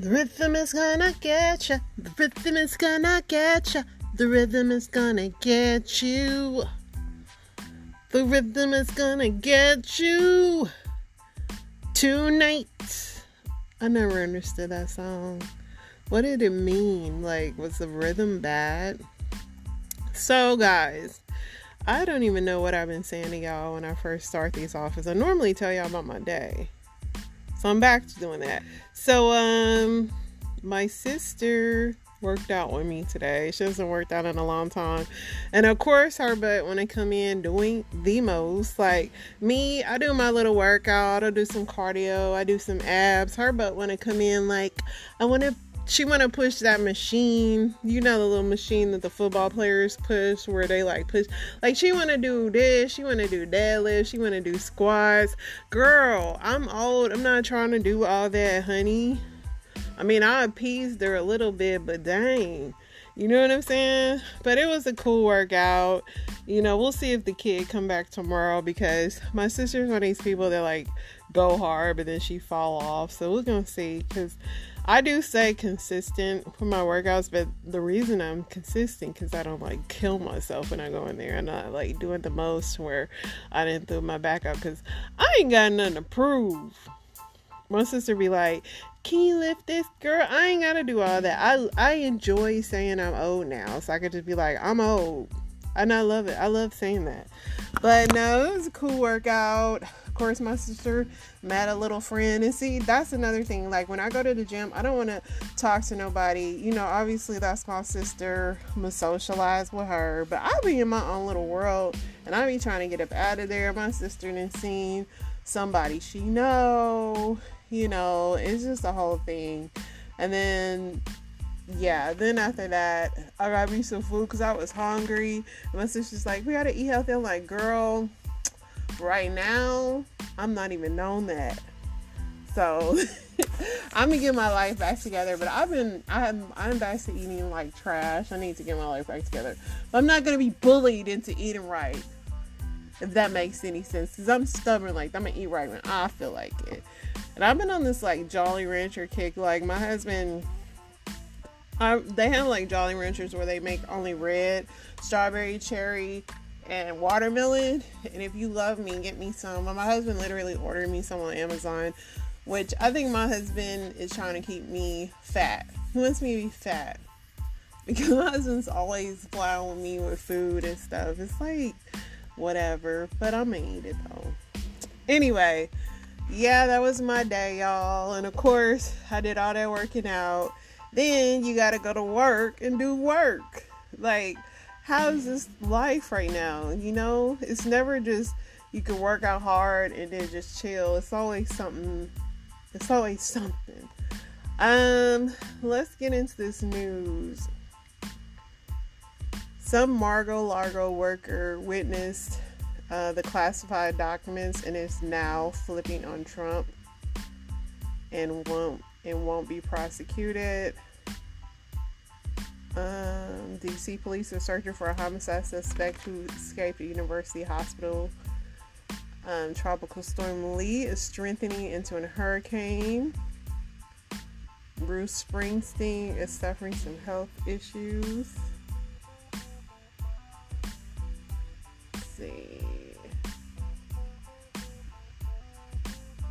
The rhythm is gonna get ya. The rhythm is gonna get ya. The rhythm is gonna get you. The rhythm is gonna get you tonight. I never understood that song. What did it mean? Like, was the rhythm bad? So, guys, I don't even know what I've been saying to y'all when I first start these offers. I normally tell y'all about my day. So I'm back to doing that. So um my sister worked out with me today. She hasn't worked out in a long time. And of course her butt when I come in doing the most. Like me, I do my little workout, I do some cardio, I do some abs. Her butt when I come in like I wanna she want to push that machine. You know the little machine that the football players push where they like push like she want to do this she want to do deadlift she want to do squats. Girl i'm old i'm not trying to do all that honey. I mean i appeased her a little bit but dang you know what i'm saying? But it was a cool workout. You know we'll see if the kid come back tomorrow because my sister's one of these people that like go hard but then she fall off. So we're gonna see because I do stay consistent for my workouts, but the reason I'm consistent because I don't like kill myself when I go in there. I'm not like doing the most where I didn't throw my back out because I ain't got nothing to prove. My sister be like, "Can you lift this, girl?" I ain't gotta do all that. I I enjoy saying I'm old now, so I could just be like, "I'm old," and I love it. I love saying that. But no, it was a cool workout. Of course my sister met a little friend. And see that's another thing. Like when i go to the gym i don't want to talk to nobody. You know obviously that's my sister. I'm gonna socialize with her. But i'll be in my own little world and i be trying to get up out of there. My sister and seen somebody she know you know it's just a whole thing. And then yeah, then after that, I got me some food because I was hungry. my sister's like, we gotta eat healthy. I'm like, girl, right now, I'm not even known that. So I'm gonna get my life back together. But I've been I'm I'm back to eating like trash. I need to get my life back together. But I'm not gonna be bullied into eating right. If that makes any sense. Cause I'm stubborn like I'm gonna eat right when I feel like it. And I've been on this like Jolly Rancher kick. Like my husband They have like Jolly Ranchers where they make only red, strawberry, cherry, and watermelon. And if you love me, get me some. My husband literally ordered me some on Amazon, which I think my husband is trying to keep me fat. He wants me to be fat because my husband's always plowing me with food and stuff. It's like whatever, but I'm gonna eat it though. Anyway, yeah, that was my day, y'all. And of course, I did all that working out. Then you gotta go to work and do work. Like, how's this life right now? You know, it's never just you can work out hard and then just chill. It's always something. It's always something. Um, let's get into this news. Some Mar-a-Lago worker witnessed uh, the classified documents and is now flipping on Trump and won't and won't be prosecuted. Um, DC police are searching for a homicide suspect who escaped a University Hospital. Um, Tropical Storm Lee is strengthening into a hurricane. Bruce Springsteen is suffering some health issues. Let's see.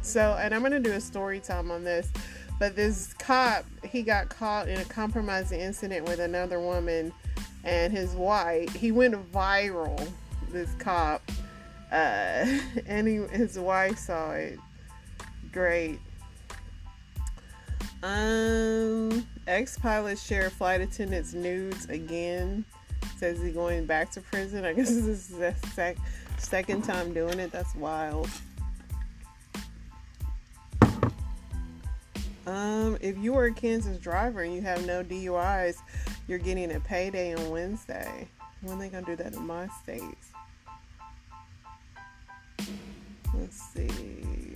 So, and I'm going to do a story time on this. But this cop, he got caught in a compromising incident with another woman and his wife. He went viral, this cop. Uh, and he, his wife saw it. Great. Um, ex-pilot share flight attendant's nudes again. Says he going back to prison. I guess this is the sec- second time doing it. That's wild. Um, if you are a Kansas driver and you have no DUIs, you're getting a payday on Wednesday. When they gonna do that in my states? Let's see.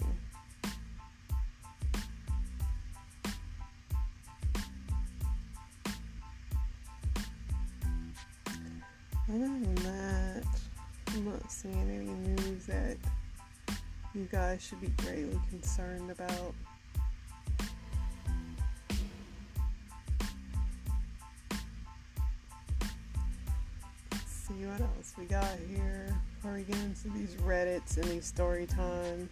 Other than that, I'm not seeing any news that you guys should be greatly concerned about. what else we got here Are we getting into these Reddits and these story times.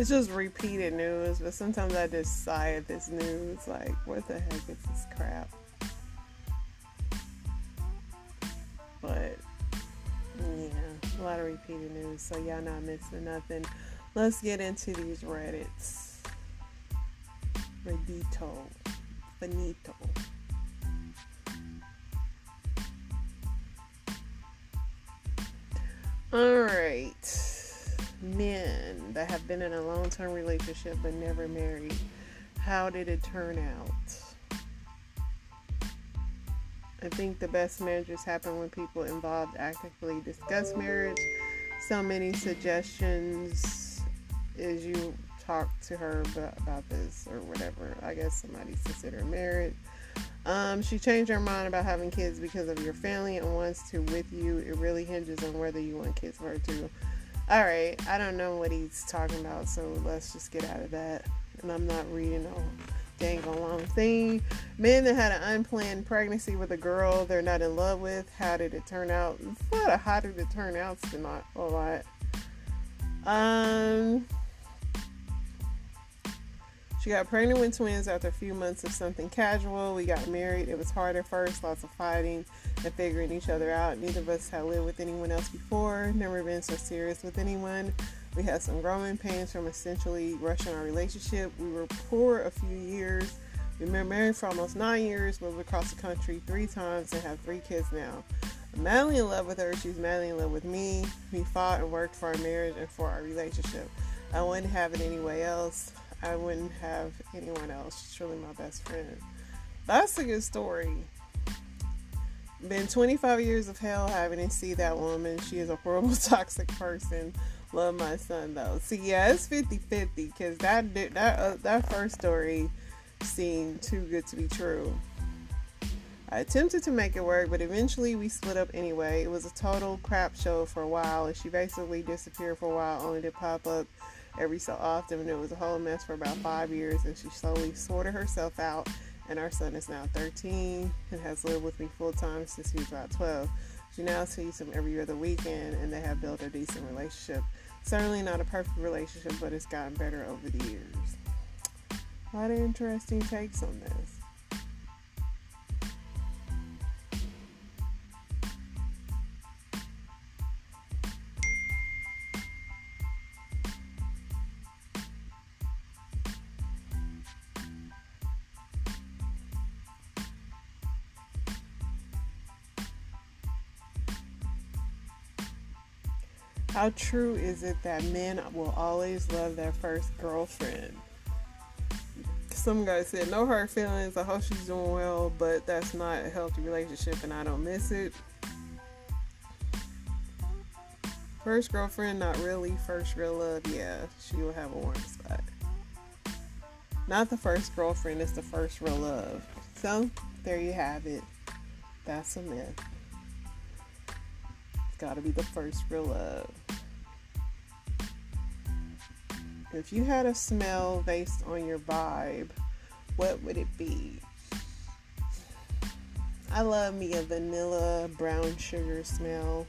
It's just repeated news, but sometimes I just sigh at this news. Like, what the heck is this crap? But yeah, a lot of repeated news, so y'all not missing nothing. Let's get into these Reddits. Reddito. Finito. All right men that have been in a long term relationship but never married, how did it turn out? I think the best marriages happen when people involved actively discuss marriage. So many suggestions is you talk to her about this or whatever. I guess somebody's considering marriage. Um, she changed her mind about having kids because of your family and wants to with you. It really hinges on whether you want kids for her too. All right, I don't know what he's talking about, so let's just get out of that. And I'm not reading a dang long thing. Men that had an unplanned pregnancy with a girl they're not in love with, how did it turn out? Not a how did it turn out, it's not a lot. Um, she got pregnant with twins after a few months of something casual. We got married. It was hard at first, lots of fighting and figuring each other out. Neither of us had lived with anyone else before, never been so serious with anyone. We had some growing pains from essentially rushing our relationship. We were poor a few years. We've been married for almost nine years, moved across the country three times, and have three kids now. I'm madly in love with her. She's madly in love with me. We fought and worked for our marriage and for our relationship. I wouldn't have it any way else. I wouldn't have anyone else. She's truly my best friend. That's a good story. Been 25 years of hell having to see that woman. She is a horrible, toxic person. Love my son though. See, yeah, it's 50-50 because that that uh, that first story seemed too good to be true. I attempted to make it work, but eventually we split up anyway. It was a total crap show for a while, and she basically disappeared for a while, only to pop up every so often. And it was a whole mess for about five years, and she slowly sorted herself out. And our son is now 13 and has lived with me full time since he was about 12. She now sees him every other weekend, and they have built a decent relationship. Certainly not a perfect relationship, but it's gotten better over the years. A lot of interesting takes on this. How true is it that men will always love their first girlfriend? Some guy said, No hurt feelings. I hope she's doing well, but that's not a healthy relationship and I don't miss it. First girlfriend, not really. First real love, yeah, she will have a warm spot. Not the first girlfriend, it's the first real love. So, there you have it. That's a myth gotta be the first real love. If you had a smell based on your vibe, what would it be? I love me a vanilla brown sugar smell.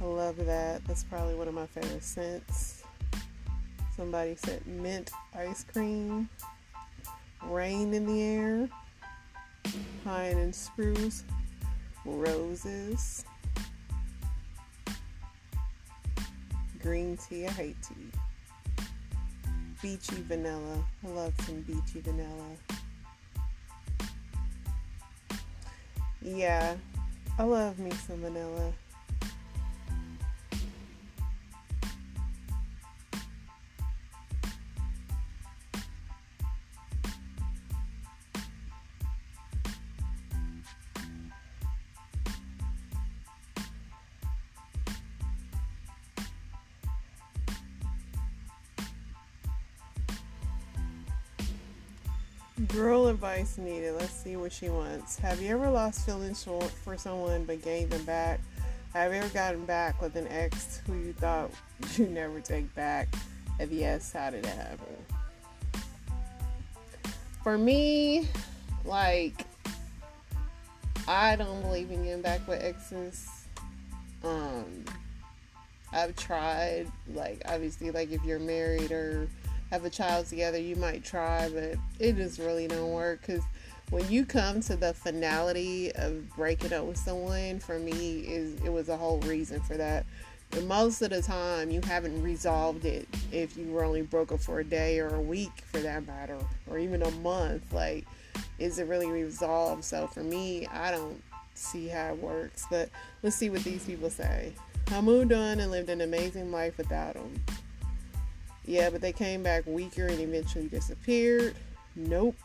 I love that. That's probably one of my favorite scents. Somebody said mint ice cream, rain in the air, pine and spruce, roses. Green tea. I hate tea. Beachy vanilla. I love some beachy vanilla. Yeah, I love me some vanilla. Advice needed. Let's see what she wants. Have you ever lost feelings for someone but gained them back? Have you ever gotten back with an ex who you thought you'd never take back? If yes, how did it happen? For me, like, I don't believe in getting back with exes. Um, I've tried, like, obviously, like, if you're married or have a child together, you might try, but it just really don't work because when you come to the finality of breaking up with someone, for me, is it was a whole reason for that. And most of the time, you haven't resolved it if you were only broken for a day or a week, for that matter, or even a month. Like, is it really resolved? So for me, I don't see how it works. But let's see what these people say. I moved on and lived an amazing life without them. Yeah, but they came back weaker and eventually disappeared. Nope.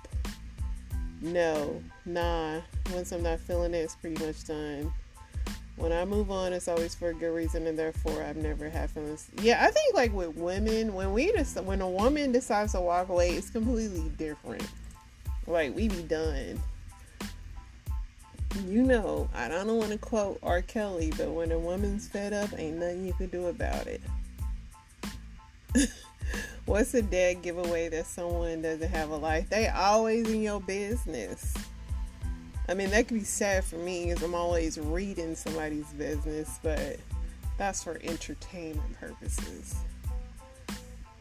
No. Nah. Once I'm not feeling it, it's pretty much done. When I move on, it's always for a good reason, and therefore I've never had feelings. Yeah, I think like with women, when we just when a woman decides to walk away, it's completely different. Like we be done. You know, I don't want to quote R. Kelly, but when a woman's fed up, ain't nothing you can do about it. What's a dead giveaway that someone doesn't have a life? They always in your business. I mean, that could be sad for me because I'm always reading somebody's business, but that's for entertainment purposes.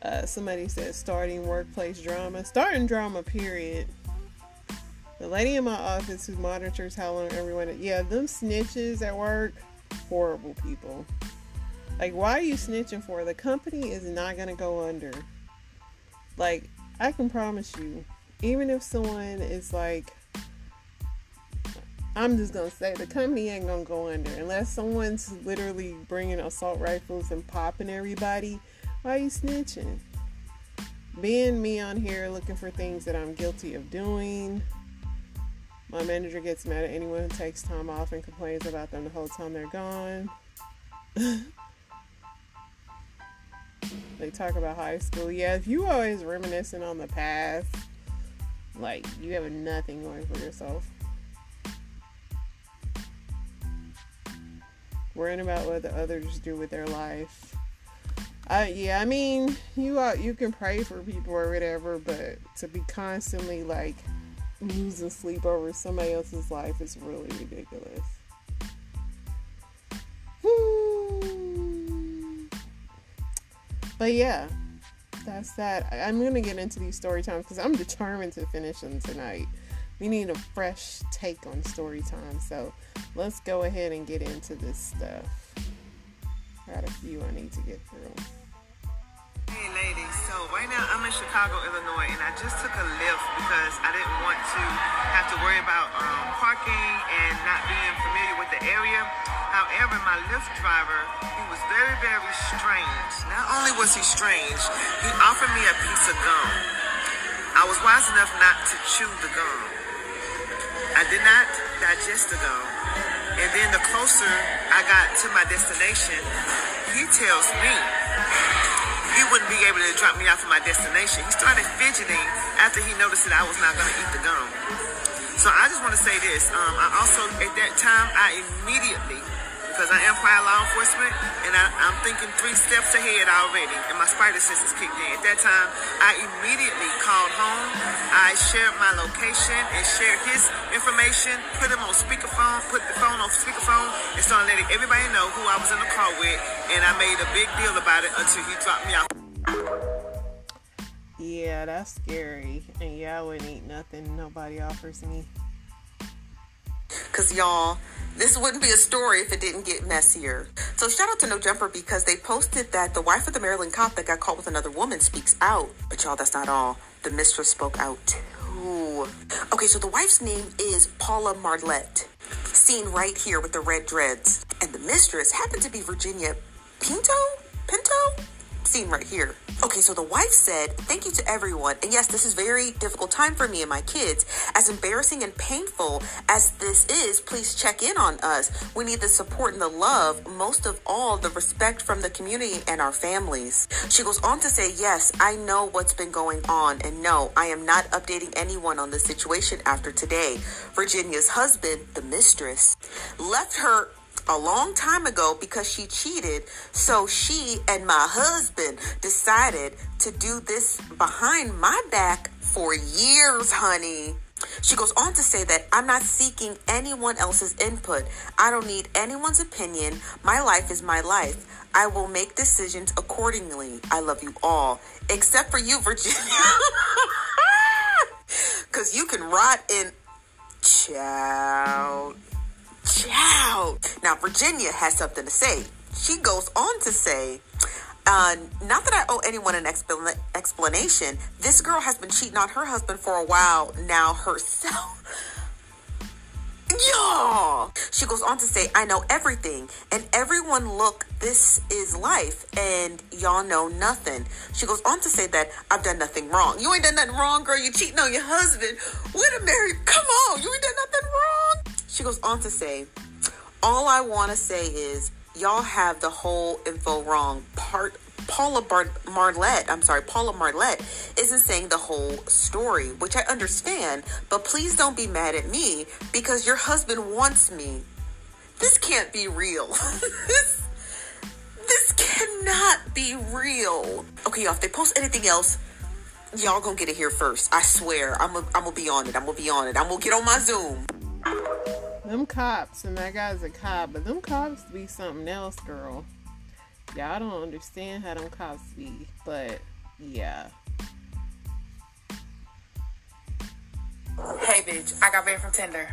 Uh, somebody said starting workplace drama. Starting drama, period. The lady in my office who monitors how long everyone. Yeah, them snitches at work, horrible people. Like, why are you snitching for? The company is not going to go under. Like, I can promise you, even if someone is like, I'm just going to say the company ain't going to go under unless someone's literally bringing assault rifles and popping everybody. Why are you snitching? Being me on here looking for things that I'm guilty of doing. My manager gets mad at anyone who takes time off and complains about them the whole time they're gone. They talk about high school. Yeah, if you always reminiscing on the past, like you have nothing going for yourself. Worrying about what the others do with their life. Uh, yeah, I mean, you uh, you can pray for people or whatever, but to be constantly like losing sleep over somebody else's life is really ridiculous. But yeah, that's that. I'm gonna get into these story times because I'm determined to finish them tonight. We need a fresh take on story time, so let's go ahead and get into this stuff. I got a few I need to get through. Hey ladies, so right now I'm in Chicago, Illinois, and I just took a Lyft because I didn't want to have to worry about um, parking and not being familiar with the area. However, my Lyft driver, he was very, very strange. Not only was he strange, he offered me a piece of gum. I was wise enough not to chew the gum. I did not digest the gum. And then the closer I got to my destination, he tells me he wouldn't be able to drop me off at my destination. He started fidgeting after he noticed that I was not going to eat the gum. So I just want to say this. Um, I also, at that time, I immediately, because I am prior law enforcement, and I, am thinking three steps ahead already, and my spider senses kicked in. At that time, I immediately called home. I shared my location and shared his information, put him on speakerphone, put the phone on speakerphone, and started letting everybody know who I was in the car with, and I made a big deal about it until he dropped me off. Yeah, that's scary. And yeah, I wouldn't eat nothing nobody offers me. Cause y'all, this wouldn't be a story if it didn't get messier. So shout out to No Jumper because they posted that the wife of the Maryland cop that got caught with another woman speaks out. But y'all, that's not all. The mistress spoke out too. Okay, so the wife's name is Paula Marlette, seen right here with the red dreads. And the mistress happened to be Virginia Pinto? Pinto? Scene right here. Okay, so the wife said, Thank you to everyone. And yes, this is very difficult time for me and my kids. As embarrassing and painful as this is, please check in on us. We need the support and the love, most of all, the respect from the community and our families. She goes on to say, Yes, I know what's been going on. And no, I am not updating anyone on the situation after today. Virginia's husband, the mistress, left her a long time ago because she cheated. So she and my husband decided to do this behind my back for years, honey. She goes on to say that I'm not seeking anyone else's input. I don't need anyone's opinion. My life is my life. I will make decisions accordingly. I love you all, except for you, Virginia. Because you can rot in. Child. Child. Now, Virginia has something to say. She goes on to say, uh, not that I owe anyone an expl- explanation. This girl has been cheating on her husband for a while now herself. Y'all. She goes on to say, I know everything. And everyone, look, this is life. And y'all know nothing. She goes on to say that I've done nothing wrong. You ain't done nothing wrong, girl. You cheating on your husband with a married. Come on. You ain't done nothing wrong. She goes on to say, All I want to say is, y'all have the whole info wrong. Part Paula Bar- Marlette, I'm sorry, Paula Marlette isn't saying the whole story, which I understand, but please don't be mad at me because your husband wants me. This can't be real. this, this cannot be real. Okay, y'all, if they post anything else, y'all gonna get it here first. I swear. I'm gonna I'm be on it. I'm gonna be on it. I'm gonna get on my Zoom. Them cops, and that guy's a cop, but them cops be something else, girl. Y'all don't understand how them cops be, but yeah. Hey, bitch, I got banned from Tinder.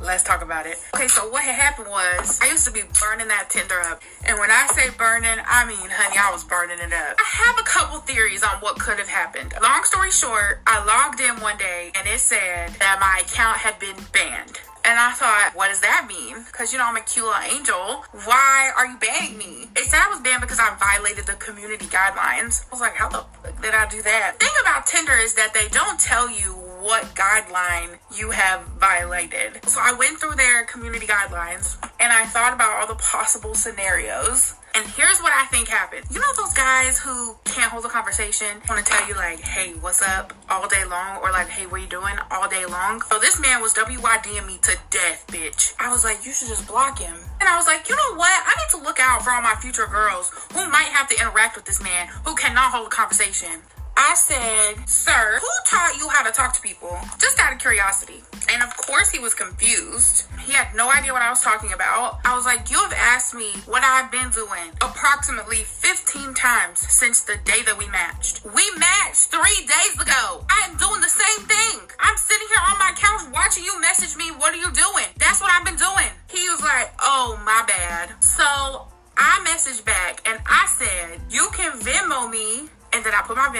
Let's talk about it. Okay, so what had happened was I used to be burning that Tinder up. And when I say burning, I mean, honey, I was burning it up. I have a couple theories on what could have happened. Long story short, I logged in one day and it said that my account had been banned. And I thought, what does that mean? Because, you know, I'm a cute little angel. Why are you banning me? It said I was banned because I violated the community guidelines. I was like, how the fuck did I do that? The thing about Tinder is that they don't tell you what guideline you have violated. So I went through their community guidelines and I thought about all the possible scenarios and here's what I think happened. You know those guys who can't hold a conversation, want to tell you like, hey, what's up all day long, or like, hey, what are you doing all day long? So this man was WYDing me to death, bitch. I was like, you should just block him. And I was like, you know what? I need to look out for all my future girls who might have to interact with this man who cannot hold a conversation. I said, Sir, who taught you how to talk to people? Just out of curiosity. And of course, he was confused. He had no idea what I was talking about. I was like, You have asked me what I've been doing approximately 15 times since the day that we matched. We matched three days ago. I am doing the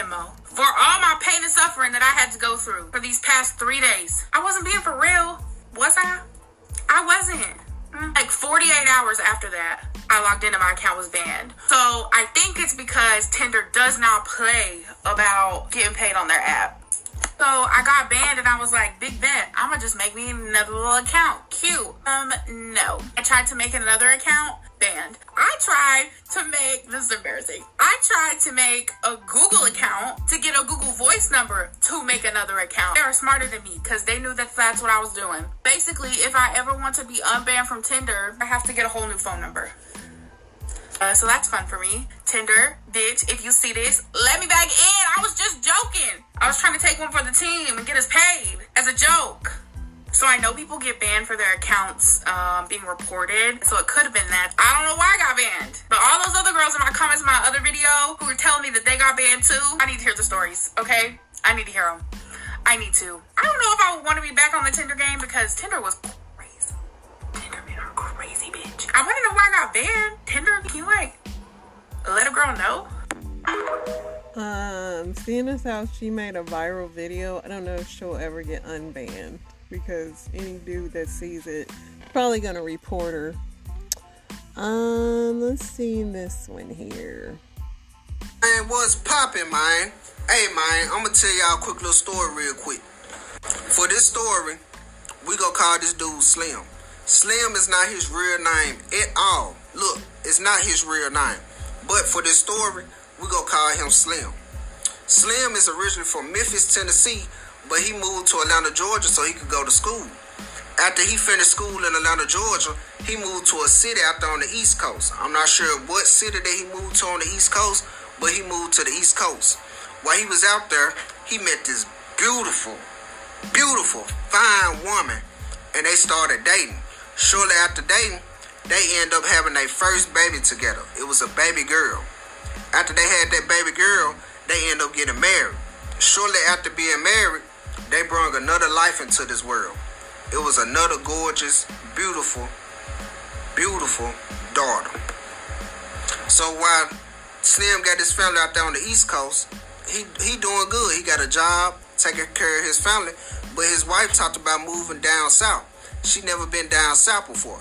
Venmo for all my pain and suffering that I had to go through for these past three days. I wasn't being for real, was I? I wasn't. Mm. Like 48 hours after that, I logged in and my account was banned. So I think it's because Tinder does not play about getting paid on their app. So I got banned and I was like, big bet, I'ma just make me another little account. Cute. Um, no. I tried to make another account I tried to make this is embarrassing. I tried to make a Google account to get a Google voice number to make another account. They were smarter than me because they knew that that's what I was doing. Basically, if I ever want to be unbanned from Tinder, I have to get a whole new phone number. Uh, so that's fun for me. Tinder, bitch, if you see this, let me back in. I was just joking. I was trying to take one for the team and get us paid as a joke. So I know people get banned for their accounts um, being reported. So it could have been that. I don't know why I got banned. But all those other girls in my comments in my other video who were telling me that they got banned too, I need to hear the stories, okay? I need to hear them. I need to. I don't know if I would want to be back on the Tinder game because Tinder was crazy. Tinder men are crazy, bitch. I want to know why I got banned. Tinder, can you like let a girl know? Um, seeing as how she made a viral video, I don't know if she'll ever get unbanned because any dude that sees it probably gonna report her. Um, let's see this one here. Man, what's popping, man? Hey, man, I'm gonna tell y'all a quick little story real quick. For this story, we gonna call this dude Slim. Slim is not his real name at all. Look, it's not his real name. But for this story, we gonna call him Slim. Slim is originally from Memphis, Tennessee, but he moved to Atlanta, Georgia so he could go to school. After he finished school in Atlanta, Georgia, he moved to a city out there on the East Coast. I'm not sure what city that he moved to on the East Coast, but he moved to the East Coast. While he was out there, he met this beautiful, beautiful, fine woman, and they started dating. Shortly after dating, they end up having their first baby together. It was a baby girl. After they had that baby girl, they end up getting married. Shortly after being married, they brought another life into this world. It was another gorgeous, beautiful, beautiful daughter. So while Slim got his family out there on the East Coast, he he doing good. He got a job, taking care of his family. But his wife talked about moving down south. She never been down south before.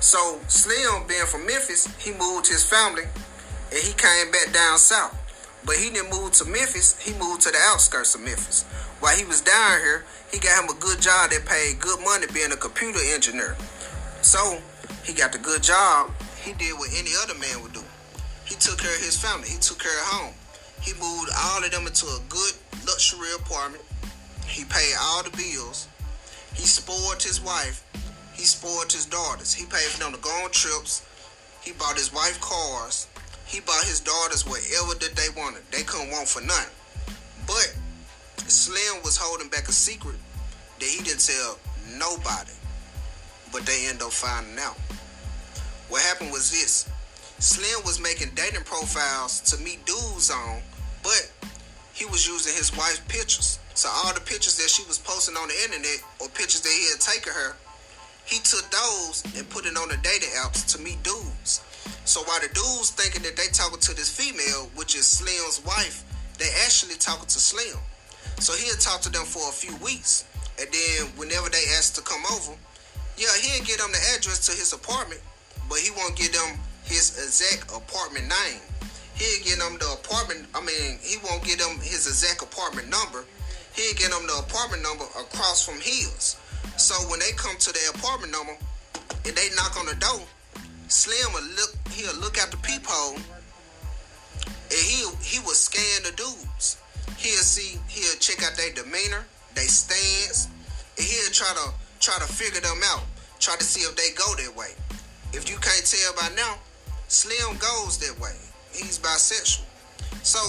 So Slim, being from Memphis, he moved his family and he came back down south. But he didn't move to Memphis. He moved to the outskirts of Memphis. While he was down here, he got him a good job that paid good money being a computer engineer. So he got the good job. He did what any other man would do. He took care of his family. He took care of home. He moved all of them into a good luxury apartment. He paid all the bills. He spoiled his wife. He spoiled his daughters. He paid for them to go on trips. He bought his wife cars. He bought his daughters whatever that they wanted. They couldn't want for nothing. But Slim was holding back a secret that he didn't tell nobody. But they end up finding out. What happened was this. Slim was making dating profiles to meet dudes on, but he was using his wife's pictures. So all the pictures that she was posting on the internet or pictures that he had taken her, he took those and put it on the dating apps to meet dudes. So while the dudes thinking that they talking to this female, which is Slim's wife, they actually talking to Slim. So he'll talk to them for a few weeks. And then whenever they ask to come over, yeah, he'll get them the address to his apartment, but he won't give them his exact apartment name. He'll get them the apartment, I mean, he won't give them his exact apartment number. He'll get them the apartment number across from his. So when they come to their apartment number and they knock on the door, Slim will look, he'll look at the peephole and he he will scan the dudes. He'll see, he'll check out their demeanor, their stance, and he'll try to try to figure them out. Try to see if they go that way. If you can't tell by now, Slim goes that way. He's bisexual. So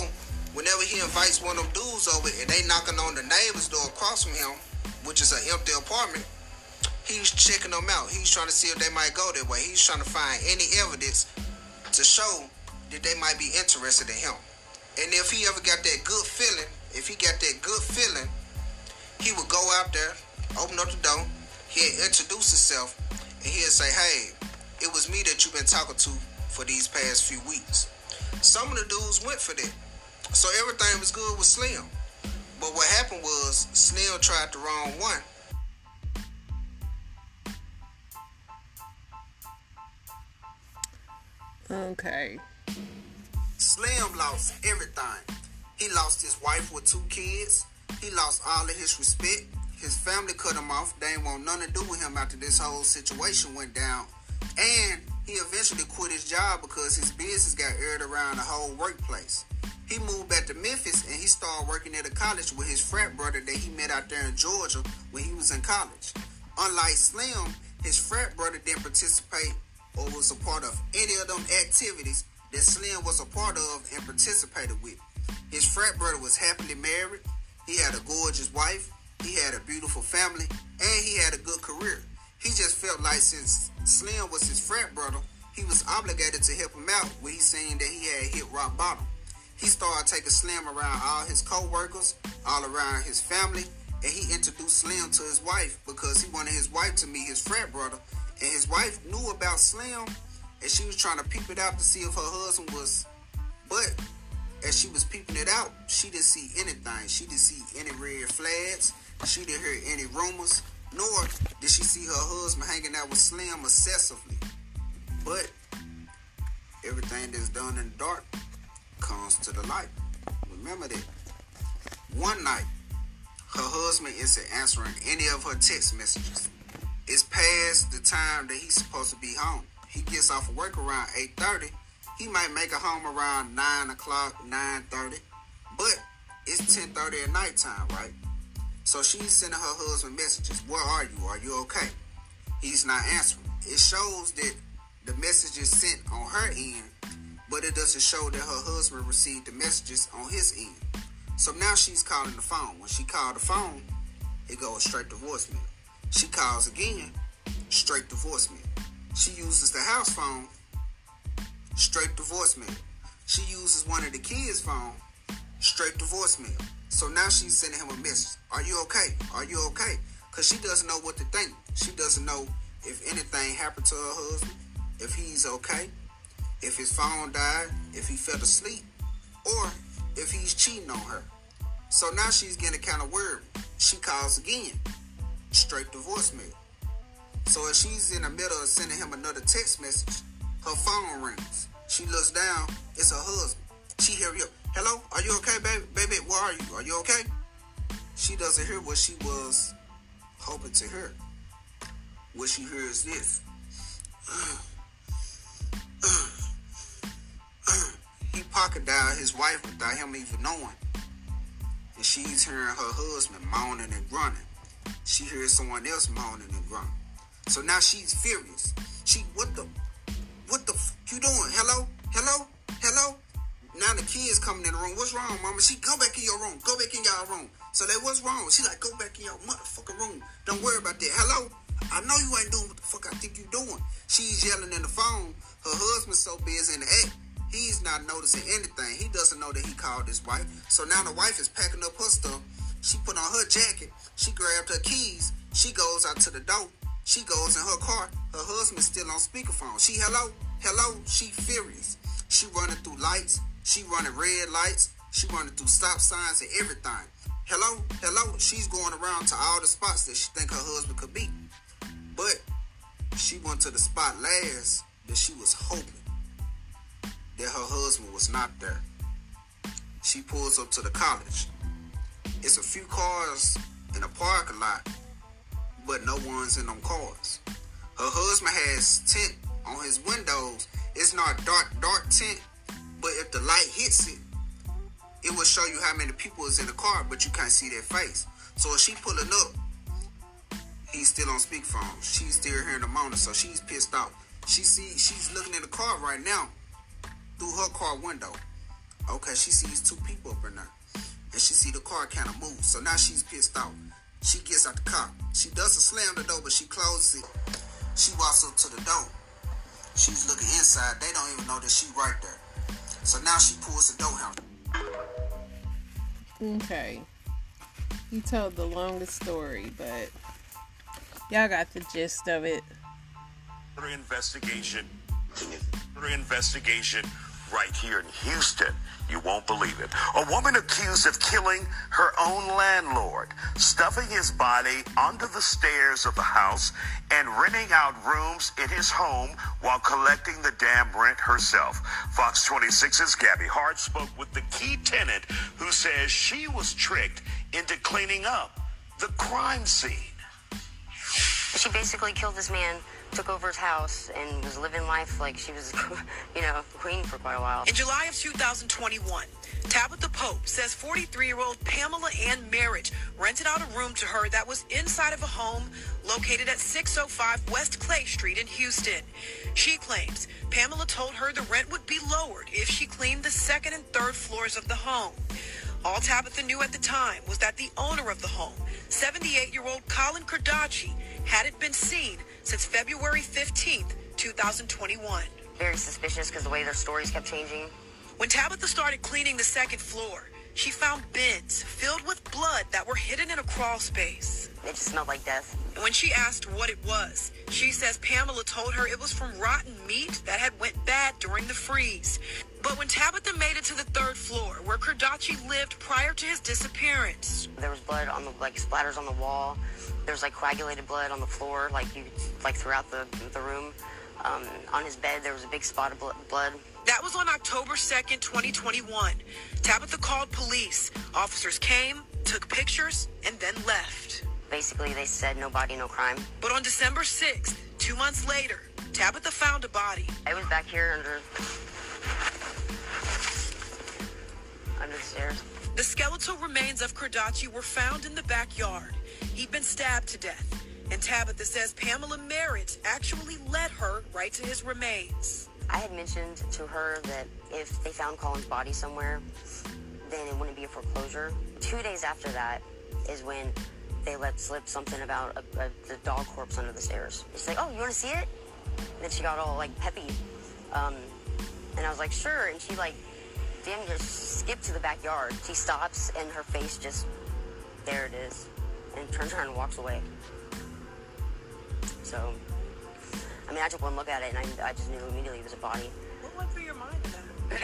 whenever he invites one of them dudes over and they knocking on the neighbor's door across from him, which is an empty apartment, he's checking them out. He's trying to see if they might go that way. He's trying to find any evidence to show that they might be interested in him. And if he ever got that good feeling, if he got that good feeling, he would go out there, open up the door, he'd introduce himself, and he'd say, Hey, it was me that you've been talking to for these past few weeks. Some of the dudes went for that. So everything was good with Slim. But what happened was Slim tried the wrong one. Okay. Slim lost everything. He lost his wife with two kids. He lost all of his respect. His family cut him off. They ain't want nothing to do with him after this whole situation went down. And he eventually quit his job because his business got aired around the whole workplace. He moved back to Memphis and he started working at a college with his frat brother that he met out there in Georgia when he was in college. Unlike Slim, his frat brother didn't participate or was a part of any of them activities that Slim was a part of and participated with. His frat brother was happily married. He had a gorgeous wife. He had a beautiful family, and he had a good career. He just felt like since Slim was his frat brother, he was obligated to help him out when he seen that he had hit rock bottom. He started taking Slim around all his co-workers, all around his family, and he introduced Slim to his wife because he wanted his wife to meet his frat brother. And his wife knew about Slim, and she was trying to peep it out to see if her husband was. But as she was peeping it out, she didn't see anything. She didn't see any red flags. She didn't hear any rumors. Nor did she see her husband hanging out with Slim excessively. But everything that's done in the dark comes to the light. Remember that. One night, her husband isn't answering any of her text messages. It's past the time that he's supposed to be home. He gets off of work around 8.30. He might make it home around 9 o'clock, 9.30. But it's 10.30 at nighttime, right? So she's sending her husband messages. Where are you? Are you okay? He's not answering. It shows that the message is sent on her end, but it doesn't show that her husband received the messages on his end. So now she's calling the phone. When she called the phone, it goes straight to voicemail. She calls again, straight to voicemail. She uses the house phone, straight to voicemail. She uses one of the kids' phone, straight to voicemail. So now she's sending him a message. Are you okay? Are you okay? Because she doesn't know what to think. She doesn't know if anything happened to her husband, if he's okay, if his phone died, if he fell asleep, or if he's cheating on her. So now she's getting kind of worried. She calls again, straight to voicemail. So as she's in the middle of sending him another text message, her phone rings. She looks down, it's her husband. She hear you. Hello, are you okay, baby? Baby, where are you? Are you okay? She doesn't hear what she was hoping to hear. What she hears is this. he pocket dialed his wife without him even knowing. And she's hearing her husband moaning and grunting. She hears someone else moaning and grunting. So now she's furious. She, what the, what the f- you doing? Hello? Hello? Hello? Now the kids coming in the room. What's wrong, mama? She go back in your room. Go back in y'all room. So they what's wrong? She like, go back in your motherfucking room. Don't worry about that. Hello? I know you ain't doing what the fuck I think you doing. She's yelling in the phone. Her husband's so busy in the act. He's not noticing anything. He doesn't know that he called his wife. So now the wife is packing up her stuff. She put on her jacket. She grabbed her keys. She goes out to the door. She goes in her car. Her husband's still on speakerphone. She hello, hello. She furious. She running through lights. She running red lights. She running through stop signs and everything. Hello, hello. She's going around to all the spots that she think her husband could be. But she went to the spot last that she was hoping that her husband was not there. She pulls up to the college. It's a few cars in a parking lot, but no one's in them cars. Her husband has tint on his windows. It's not dark, dark tint, but if the light hits it, it will show you how many people is in the car, but you can't see their face. So if she pulling up, he's still on speakerphone. She's still hearing the moaning, so she's pissed off. She see she's looking in the car right now through her car window. Okay, she sees two people up in there. And she see the car kind of move. So now she's pissed off. She gets out the car. She doesn't slam the door, but she closes it. She walks up to the door. She's looking inside. They don't even know that she right there. So now she pulls the door handle. Okay. You told the longest story, but y'all got the gist of it. investigation. Investigation right here in Houston. You won't believe it. A woman accused of killing her own landlord, stuffing his body under the stairs of the house, and renting out rooms in his home while collecting the damn rent herself. Fox 26's Gabby Hart spoke with the key tenant who says she was tricked into cleaning up the crime scene. She basically killed this man, took over his house, and was living life like she was, you know, queen for quite a while. In July of 2021, Tabitha Pope says 43 year old Pamela Ann Marriage rented out a room to her that was inside of a home located at 605 West Clay Street in Houston. She claims Pamela told her the rent would be lowered if she cleaned the second and third floors of the home. All Tabitha knew at the time was that the owner of the home, 78 year old Colin Cardaci, hadn't been seen since February 15th, 2021. Very suspicious because the way their stories kept changing. When Tabitha started cleaning the second floor, she found bins filled with blood that were hidden in a crawl space. It just smelled like death. And when she asked what it was, she says Pamela told her it was from rotten meat that had went bad during the freeze. But when Tabitha made it to the third floor, where Cardaci lived prior to his disappearance, There was blood on the like splatters on the wall. There was like coagulated blood on the floor, like you like throughout the the room. Um, Um, on his bed, there was a big spot of blood. That was on October 2nd, 2021. Tabitha called police. Officers came, took pictures, and then left. Basically, they said no body, no crime. But on December 6th, two months later, Tabitha found a body. I was back here under under the stairs. The skeletal remains of Cardaci were found in the backyard. He'd been stabbed to death. And Tabitha says Pamela Merritt actually led her right to his remains. I had mentioned to her that if they found Colin's body somewhere, then it wouldn't be a foreclosure. Two days after that is when they let slip something about a, a, the dog corpse under the stairs. She's like, oh, you want to see it? And then she got all like peppy. Um, and I was like, sure. And she like damn just skipped to the backyard. She stops and her face just, there it is. And turns around and walks away. So, I mean, I took one look at it and I, I just knew immediately it was a body. What went through your mind at that?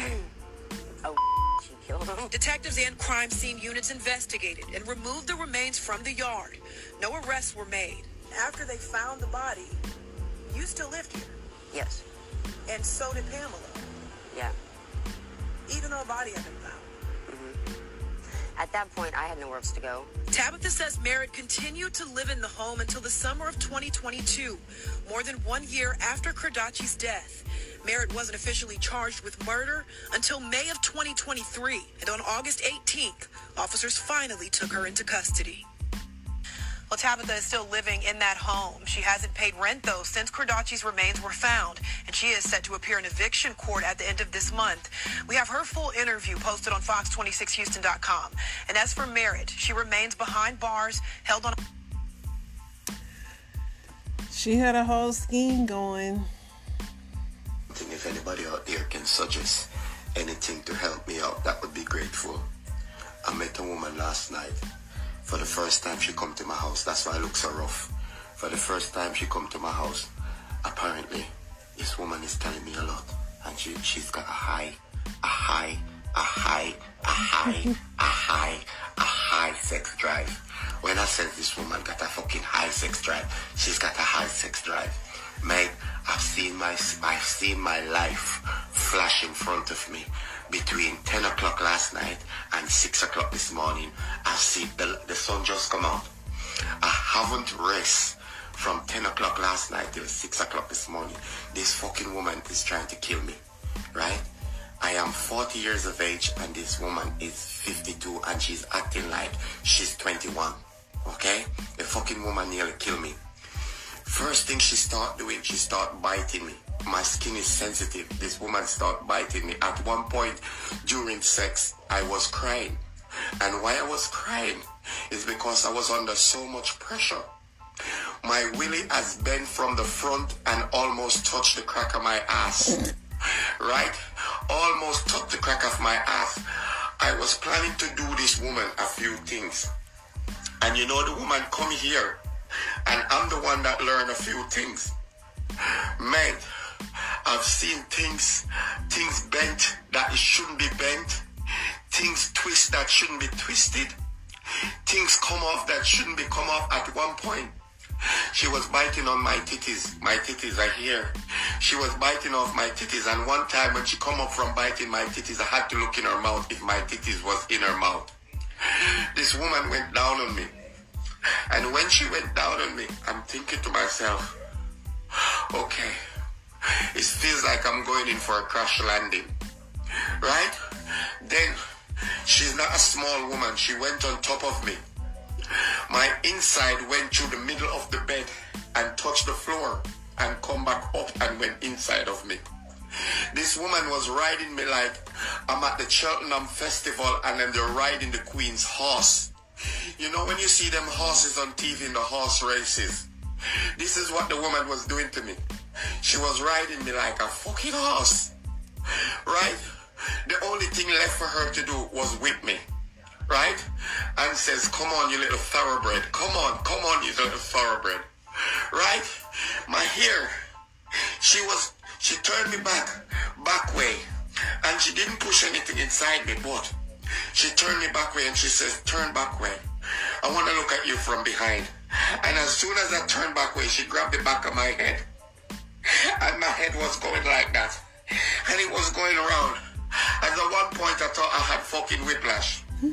oh, she killed him. Detectives and crime scene units investigated and removed the remains from the yard. No arrests were made. After they found the body, you still lived here? Yes. And so did Pamela? Yeah. Even though a body had been found? At that point, I had nowhere else to go. Tabitha says Merritt continued to live in the home until the summer of 2022, more than one year after Cardaci's death. Merritt wasn't officially charged with murder until May of 2023, and on August 18th, officers finally took her into custody. Well, Tabitha is still living in that home. She hasn't paid rent, though, since Cardaci's remains were found, and she is set to appear in eviction court at the end of this month. We have her full interview posted on Fox26Houston.com. And as for Merritt, she remains behind bars, held on. She had a whole scheme going. If anybody out there can suggest anything to help me out, that would be grateful. I met a woman last night for the first time she come to my house. That's why I look so rough. For the first time she come to my house, apparently this woman is telling me a lot. And she, she's got a high, a high, a high, a high, a high, a high sex drive. When I said this woman got a fucking high sex drive, she's got a high sex drive. Mate, I've seen my, I've seen my life flash in front of me between 10 o'clock last night and 6 o'clock this morning. I see the, the sun just come out. I haven't rest from 10 o'clock last night till 6 o'clock this morning. This fucking woman is trying to kill me, right? I am 40 years of age and this woman is 52 and she's acting like she's 21, okay? The fucking woman nearly killed me. First thing she start doing, she start biting me my skin is sensitive. This woman started biting me. At one point during sex, I was crying. And why I was crying is because I was under so much pressure. My willy has bent from the front and almost touched the crack of my ass. Right? Almost touched the crack of my ass. I was planning to do this woman a few things. And you know the woman come here and I'm the one that learned a few things. Man, I've seen things, things bent that shouldn't be bent, things twist that shouldn't be twisted, things come off that shouldn't be come off at one point. She was biting on my titties. My titties are here. She was biting off my titties and one time when she come up from biting my titties, I had to look in her mouth if my titties was in her mouth. This woman went down on me. And when she went down on me, I'm thinking to myself, okay, it feels like I'm going in for a crash landing. Right? Then she's not a small woman. She went on top of me. My inside went through the middle of the bed and touched the floor and come back up and went inside of me. This woman was riding me like I'm at the Cheltenham Festival and then they're riding the Queen's horse. You know when you see them horses on TV in the horse races? This is what the woman was doing to me. She was riding me like a fucking horse. Right? The only thing left for her to do was whip me. Right? And says, come on, you little thoroughbred. Come on, come on, you little thoroughbred. Right? My hair. She was, she turned me back, back way. And she didn't push anything inside me, but she turned me back way and she says, turn back way. I want to look at you from behind. And as soon as I turned back way, she grabbed the back of my head and my head was going like that. And it was going around. And at one point I thought I had fucking whiplash.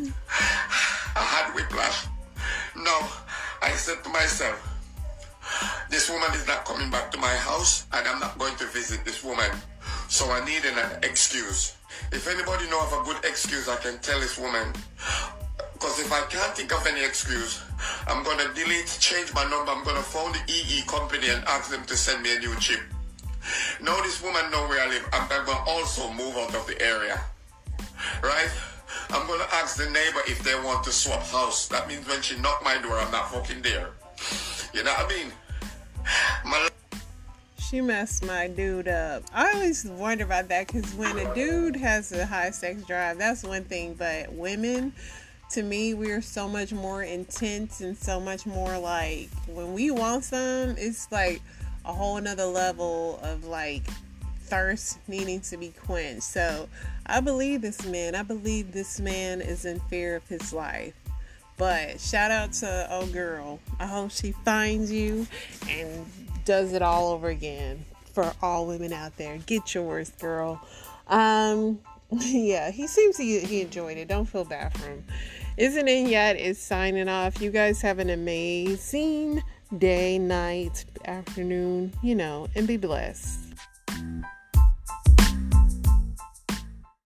I had whiplash. No, I said to myself, this woman is not coming back to my house and I'm not going to visit this woman. So I needed an excuse. If anybody know of a good excuse I can tell this woman, because if I can't think of any excuse, I'm going to delete, change my number. I'm going to phone the EE company and ask them to send me a new chip. Now this woman know where I live. I'm going to also move out of the area. Right? I'm going to ask the neighbor if they want to swap house. That means when she knock my door, I'm not fucking there. You know what I mean? My she messed my dude up. I always wonder about that because when a dude has a high sex drive, that's one thing. But women, to me, we're so much more intense and so much more like when we want some, it's like a whole nother level of like thirst needing to be quenched. So I believe this man. I believe this man is in fear of his life. But shout out to old girl. I hope she finds you and does it all over again for all women out there. Get yours, girl. Um, yeah, he seems he, he enjoyed it. Don't feel bad for him. Isn't it yet? Is signing off. You guys have an amazing day, night, afternoon, you know, and be blessed.